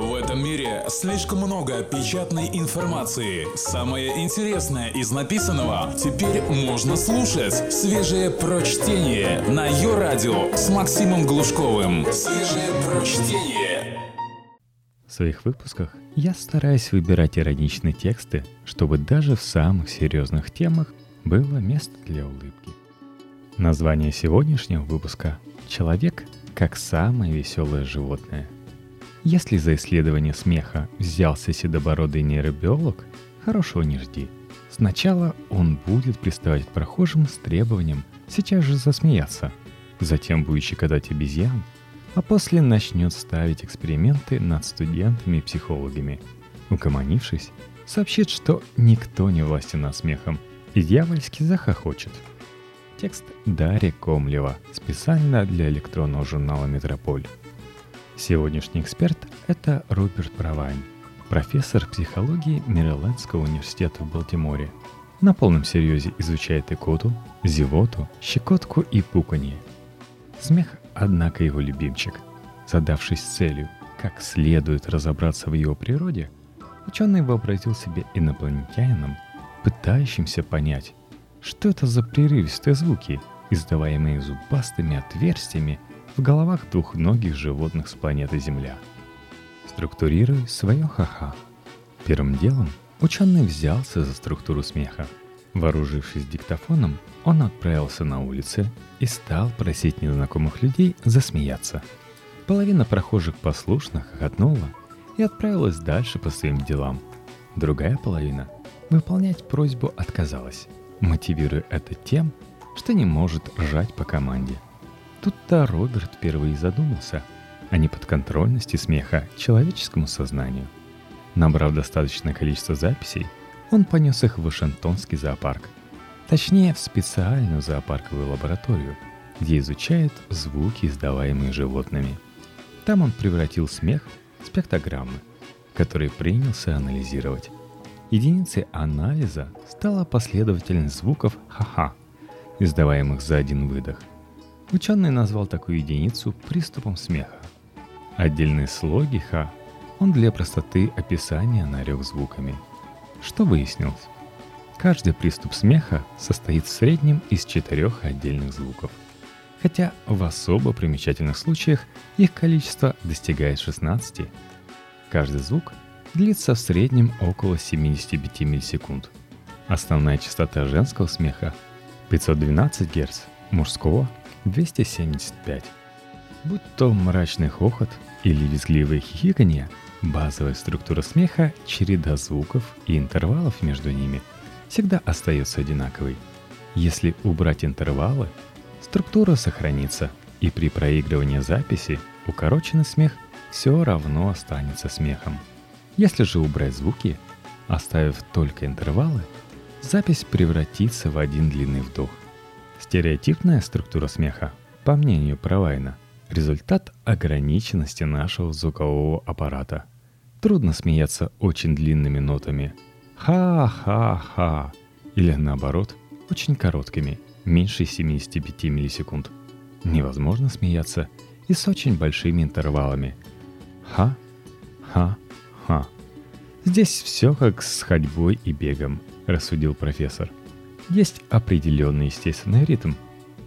В этом мире слишком много печатной информации. Самое интересное из написанного теперь можно слушать. Свежее прочтение на ее радио с Максимом Глушковым. Свежее прочтение. В своих выпусках я стараюсь выбирать ироничные тексты, чтобы даже в самых серьезных темах было место для улыбки. Название сегодняшнего выпуска «Человек как самое веселое животное». Если за исследование смеха взялся седобородый нейробиолог, хорошего не жди. Сначала он будет приставать к прохожим с требованием сейчас же засмеяться, затем будет щекотать обезьян, а после начнет ставить эксперименты над студентами и психологами. Угомонившись, сообщит, что никто не властен над смехом, и дьявольски захохочет – Текст Дарья Комлева специально для электронного журнала «Метрополь». Сегодняшний эксперт – это Роберт Правайн, профессор психологии Мэрилендского университета в Балтиморе. На полном серьезе изучает икоту, зевоту, щекотку и пуканье. Смех, однако, его любимчик. Задавшись целью, как следует разобраться в его природе, ученый вообразил себе инопланетянином, пытающимся понять, что это за прерывистые звуки, издаваемые зубастыми отверстиями в головах двухногих животных с планеты Земля? Структурируй свое ха-ха. Первым делом ученый взялся за структуру смеха. Вооружившись диктофоном, он отправился на улицы и стал просить незнакомых людей засмеяться. Половина прохожих послушно хохотнула и отправилась дальше по своим делам. Другая половина выполнять просьбу отказалась мотивируя это тем, что не может ржать по команде. Тут-то Роберт впервые задумался о неподконтрольности смеха человеческому сознанию. Набрав достаточное количество записей, он понес их в Вашингтонский зоопарк. Точнее, в специальную зоопарковую лабораторию, где изучают звуки, издаваемые животными. Там он превратил смех в спектрограммы, которые принялся анализировать. Единицей анализа стала последовательность звуков «ха-ха», издаваемых за один выдох. Ученый назвал такую единицу приступом смеха. Отдельные слоги «ха» он для простоты описания нарек звуками. Что выяснилось? Каждый приступ смеха состоит в среднем из четырех отдельных звуков. Хотя в особо примечательных случаях их количество достигает 16. Каждый звук длится в среднем около 75 миллисекунд. Основная частота женского смеха 512 Гц, мужского 275. Будь то мрачный хохот или визгливое хихиканье, базовая структура смеха, череда звуков и интервалов между ними всегда остается одинаковой. Если убрать интервалы, структура сохранится, и при проигрывании записи укороченный смех все равно останется смехом. Если же убрать звуки, оставив только интервалы, запись превратится в один длинный вдох. Стереотипная структура смеха, по мнению Провайна, результат ограниченности нашего звукового аппарата. Трудно смеяться очень длинными нотами «ха-ха-ха» или наоборот, очень короткими, меньше 75 миллисекунд. Невозможно смеяться и с очень большими интервалами «ха-ха-ха». Ха. Здесь все как с ходьбой и бегом, рассудил профессор. Есть определенный естественный ритм,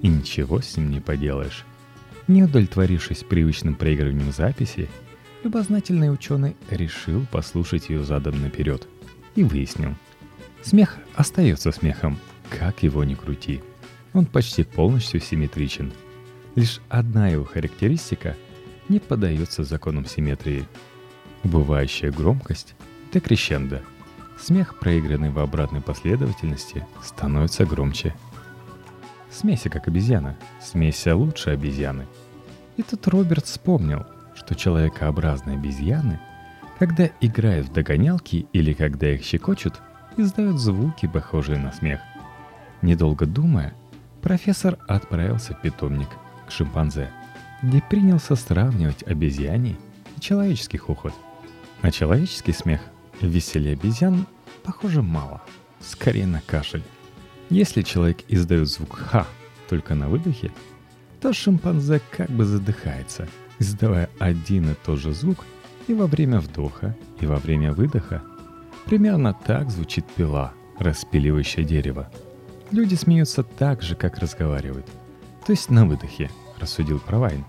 и ничего с ним не поделаешь. Не удовлетворившись привычным проигрыванием записи, любознательный ученый решил послушать ее задом наперед и выяснил. Смех остается смехом, как его ни крути. Он почти полностью симметричен. Лишь одна его характеристика не поддается законам симметрии – Убывающая громкость – декрещендо. Смех, проигранный в обратной последовательности, становится громче. Смейся как обезьяна, смейся лучше обезьяны. И тут Роберт вспомнил, что человекообразные обезьяны, когда играют в догонялки или когда их щекочут, издают звуки, похожие на смех. Недолго думая, профессор отправился в питомник к шимпанзе, где принялся сравнивать обезьяний и человеческий хохот – а человеческий смех в веселье обезьян, похоже, мало. Скорее на кашель. Если человек издает звук «ха» только на выдохе, то шимпанзе как бы задыхается, издавая один и тот же звук и во время вдоха, и во время выдоха. Примерно так звучит пила, распиливающая дерево. Люди смеются так же, как разговаривают. То есть на выдохе, рассудил Провайн.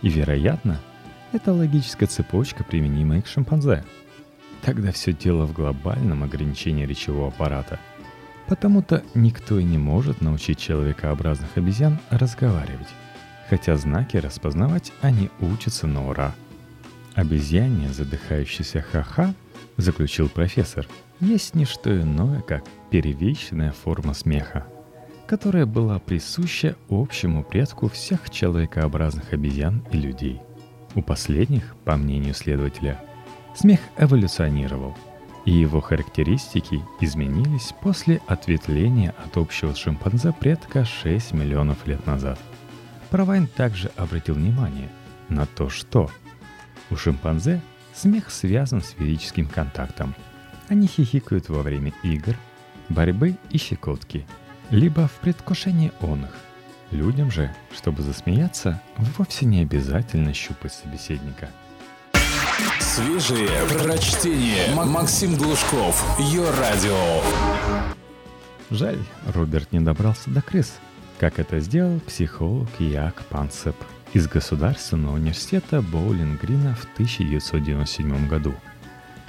И, вероятно, это логическая цепочка, применимая к шимпанзе. Тогда все дело в глобальном ограничении речевого аппарата. Потому-то никто и не может научить человекообразных обезьян разговаривать. Хотя знаки распознавать они учатся на ура. Обезьяне, задыхающийся ха-ха, заключил профессор, есть не что иное, как первичная форма смеха, которая была присуща общему предку всех человекообразных обезьян и людей. У последних, по мнению следователя, смех эволюционировал, и его характеристики изменились после ответвления от общего шимпанзе предка 6 миллионов лет назад – Провайн также обратил внимание на то, что у шимпанзе смех связан с физическим контактом. Они хихикают во время игр, борьбы и щекотки, либо в предвкушении он их. Людям же, чтобы засмеяться, вовсе не обязательно щупать собеседника. Свежие прочтение. Максим Глушков. Ее радио. Жаль, Роберт не добрался до крыс – как это сделал психолог Як Пансеп из Государственного университета Боулингрина в 1997 году.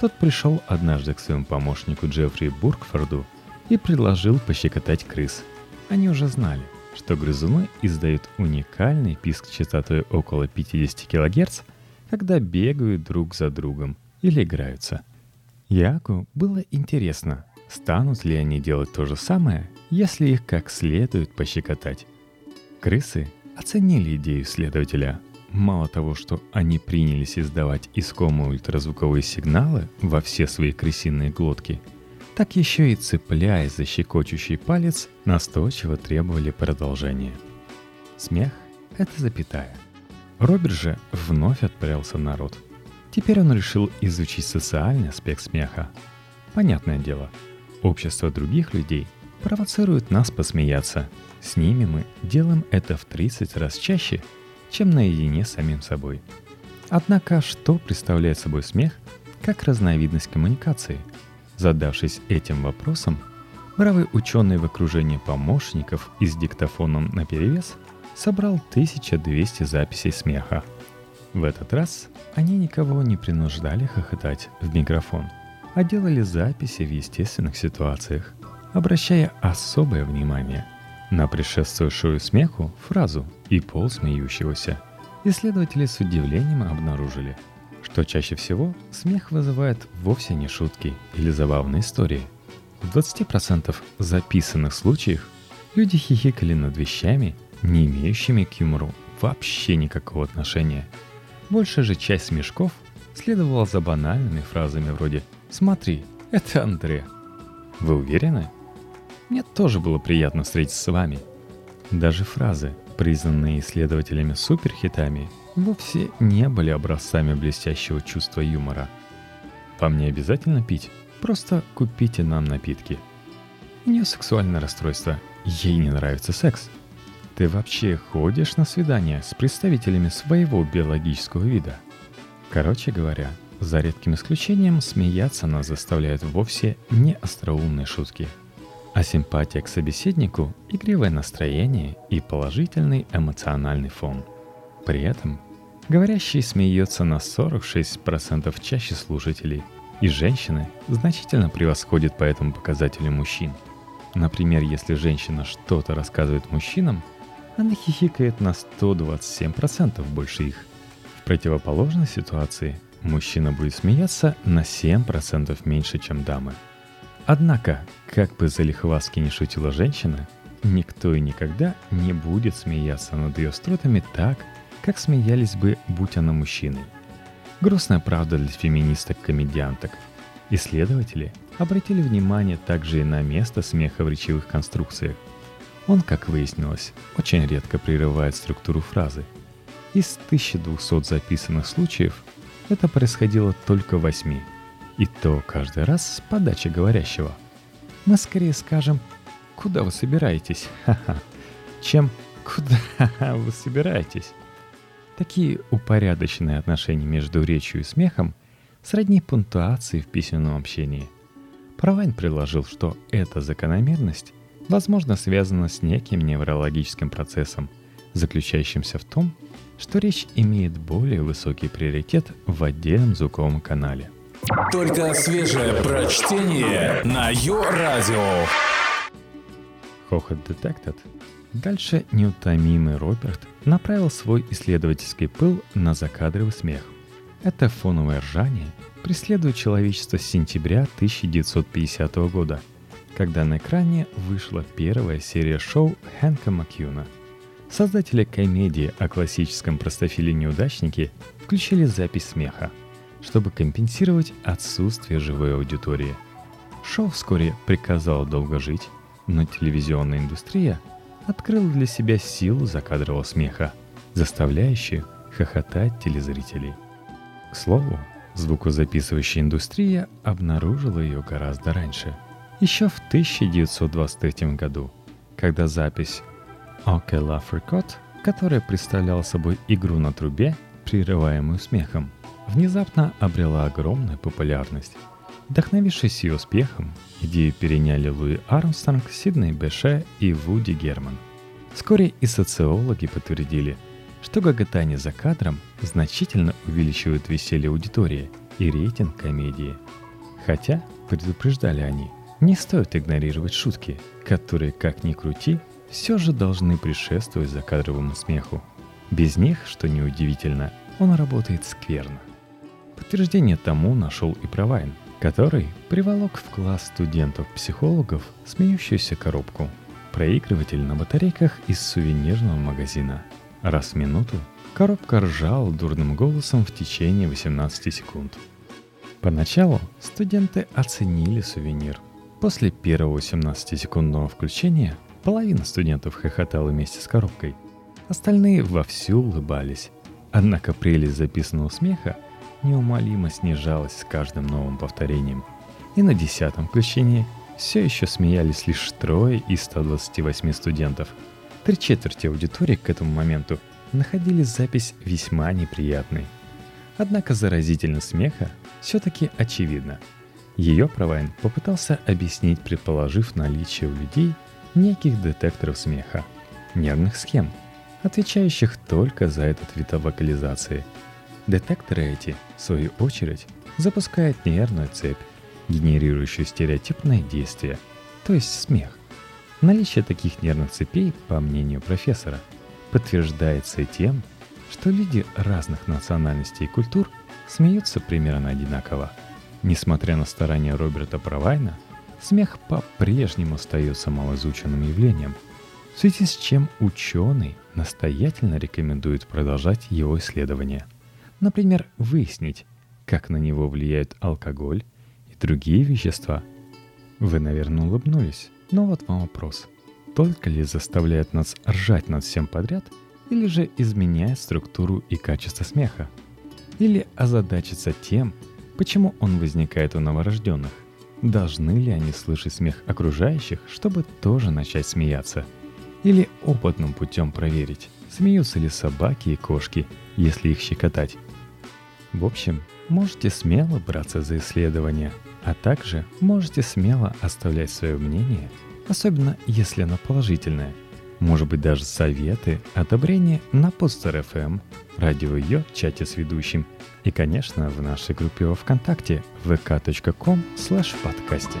Тот пришел однажды к своему помощнику Джеффри Буркфорду и предложил пощекотать крыс. Они уже знали, что грызуны издают уникальный писк частотой около 50 кГц, когда бегают друг за другом или играются. Яку было интересно, станут ли они делать то же самое если их как следует пощекотать. Крысы оценили идею следователя. Мало того, что они принялись издавать искомые ультразвуковые сигналы во все свои крысиные глотки, так еще и цепляясь за щекочущий палец, настойчиво требовали продолжения. Смех — это запятая. Роберт же вновь отправился в народ. Теперь он решил изучить социальный аспект смеха. Понятное дело, общество других людей провоцируют нас посмеяться. С ними мы делаем это в 30 раз чаще, чем наедине с самим собой. Однако, что представляет собой смех как разновидность коммуникации? Задавшись этим вопросом, бравый ученый в окружении помощников и с диктофоном наперевес собрал 1200 записей смеха. В этот раз они никого не принуждали хохотать в микрофон, а делали записи в естественных ситуациях – обращая особое внимание на предшествующую смеху фразу и пол смеющегося. Исследователи с удивлением обнаружили, что чаще всего смех вызывает вовсе не шутки или забавные истории. В 20% записанных случаях люди хихикали над вещами, не имеющими к юмору вообще никакого отношения. Большая же часть смешков следовала за банальными фразами вроде «Смотри, это Андре». Вы уверены, мне тоже было приятно встретиться с вами. Даже фразы, признанные исследователями суперхитами, вовсе не были образцами блестящего чувства юмора. Вам не обязательно пить, просто купите нам напитки. У нее сексуальное расстройство, ей не нравится секс. Ты вообще ходишь на свидания с представителями своего биологического вида? Короче говоря, за редким исключением смеяться нас заставляют вовсе не остроумные шутки – а симпатия к собеседнику, игривое настроение и положительный эмоциональный фон. При этом говорящий смеется на 46% чаще слушателей, и женщины значительно превосходят по этому показателю мужчин. Например, если женщина что-то рассказывает мужчинам, она хихикает на 127% больше их. В противоположной ситуации мужчина будет смеяться на 7% меньше, чем дамы – Однако, как бы залихваски не шутила женщина, никто и никогда не будет смеяться над ее стротами так, как смеялись бы, будь она мужчиной. Грустная правда для феминисток-комедианток. Исследователи обратили внимание также и на место смеха в речевых конструкциях. Он, как выяснилось, очень редко прерывает структуру фразы. Из 1200 записанных случаев это происходило только в 8 – и то каждый раз с подачи говорящего. Мы скорее скажем «Куда вы собираетесь?» Ха-ха, чем «Куда вы собираетесь?» Такие упорядоченные отношения между речью и смехом сродни пунктуации в письменном общении. Провайн предложил, что эта закономерность, возможно, связана с неким неврологическим процессом, заключающимся в том, что речь имеет более высокий приоритет в отдельном звуковом канале. Только свежее прочтение на Йо-Радио. Хохот Detected. Дальше неутомимый Роберт направил свой исследовательский пыл на закадровый смех. Это фоновое ржание преследует человечество с сентября 1950 года, когда на экране вышла первая серия шоу Хэнка Макьюна. Создатели комедии о классическом простофиле неудачнике включили запись смеха, чтобы компенсировать отсутствие живой аудитории. Шоу вскоре приказало долго жить, но телевизионная индустрия открыла для себя силу закадрового смеха, заставляющую хохотать телезрителей. К слову, звукозаписывающая индустрия обнаружила ее гораздо раньше, еще в 1923 году, когда запись «OK Love Record», которая представляла собой игру на трубе, прерываемую смехом, внезапно обрела огромную популярность. Вдохновившись ее успехом, идею переняли Луи Армстронг, Сидней Беше и Вуди Герман. Вскоре и социологи подтвердили, что гоготание за кадром значительно увеличивает веселье аудитории и рейтинг комедии. Хотя, предупреждали они, не стоит игнорировать шутки, которые, как ни крути, все же должны предшествовать закадровому смеху. Без них, что неудивительно, он работает скверно. Подтверждение тому нашел и Провайн – который приволок в класс студентов-психологов смеющуюся коробку. Проигрыватель на батарейках из сувенирного магазина. Раз в минуту коробка ржала дурным голосом в течение 18 секунд. Поначалу студенты оценили сувенир. После первого 18-секундного включения половина студентов хохотала вместе с коробкой. Остальные вовсю улыбались. Однако прелесть записанного смеха неумолимо снижалась с каждым новым повторением. И на десятом включении все еще смеялись лишь трое из 128 студентов. Три четверти аудитории к этому моменту находили запись весьма неприятной. Однако заразительность смеха все-таки очевидна. Ее Провайн попытался объяснить, предположив наличие у людей неких детекторов смеха, нервных схем, отвечающих только за этот вид вокализации – Детекторы эти, в свою очередь, запускают нервную цепь, генерирующую стереотипное действие, то есть смех. Наличие таких нервных цепей, по мнению профессора, подтверждается и тем, что люди разных национальностей и культур смеются примерно одинаково. Несмотря на старания Роберта Провайна, смех по-прежнему остается малоизученным явлением, в связи с чем ученый настоятельно рекомендует продолжать его исследования – Например, выяснить, как на него влияют алкоголь и другие вещества. Вы, наверное, улыбнулись, но вот вам вопрос. Только ли заставляет нас ржать над всем подряд, или же изменяет структуру и качество смеха? Или озадачиться тем, почему он возникает у новорожденных? Должны ли они слышать смех окружающих, чтобы тоже начать смеяться? Или опытным путем проверить, смеются ли собаки и кошки, если их щекотать? В общем, можете смело браться за исследование, а также можете смело оставлять свое мнение, особенно если оно положительное. Может быть даже советы, одобрение на Постер FM, радио Ее, чате с ведущим и, конечно, в нашей группе во Вконтакте vk.com slash подкасте.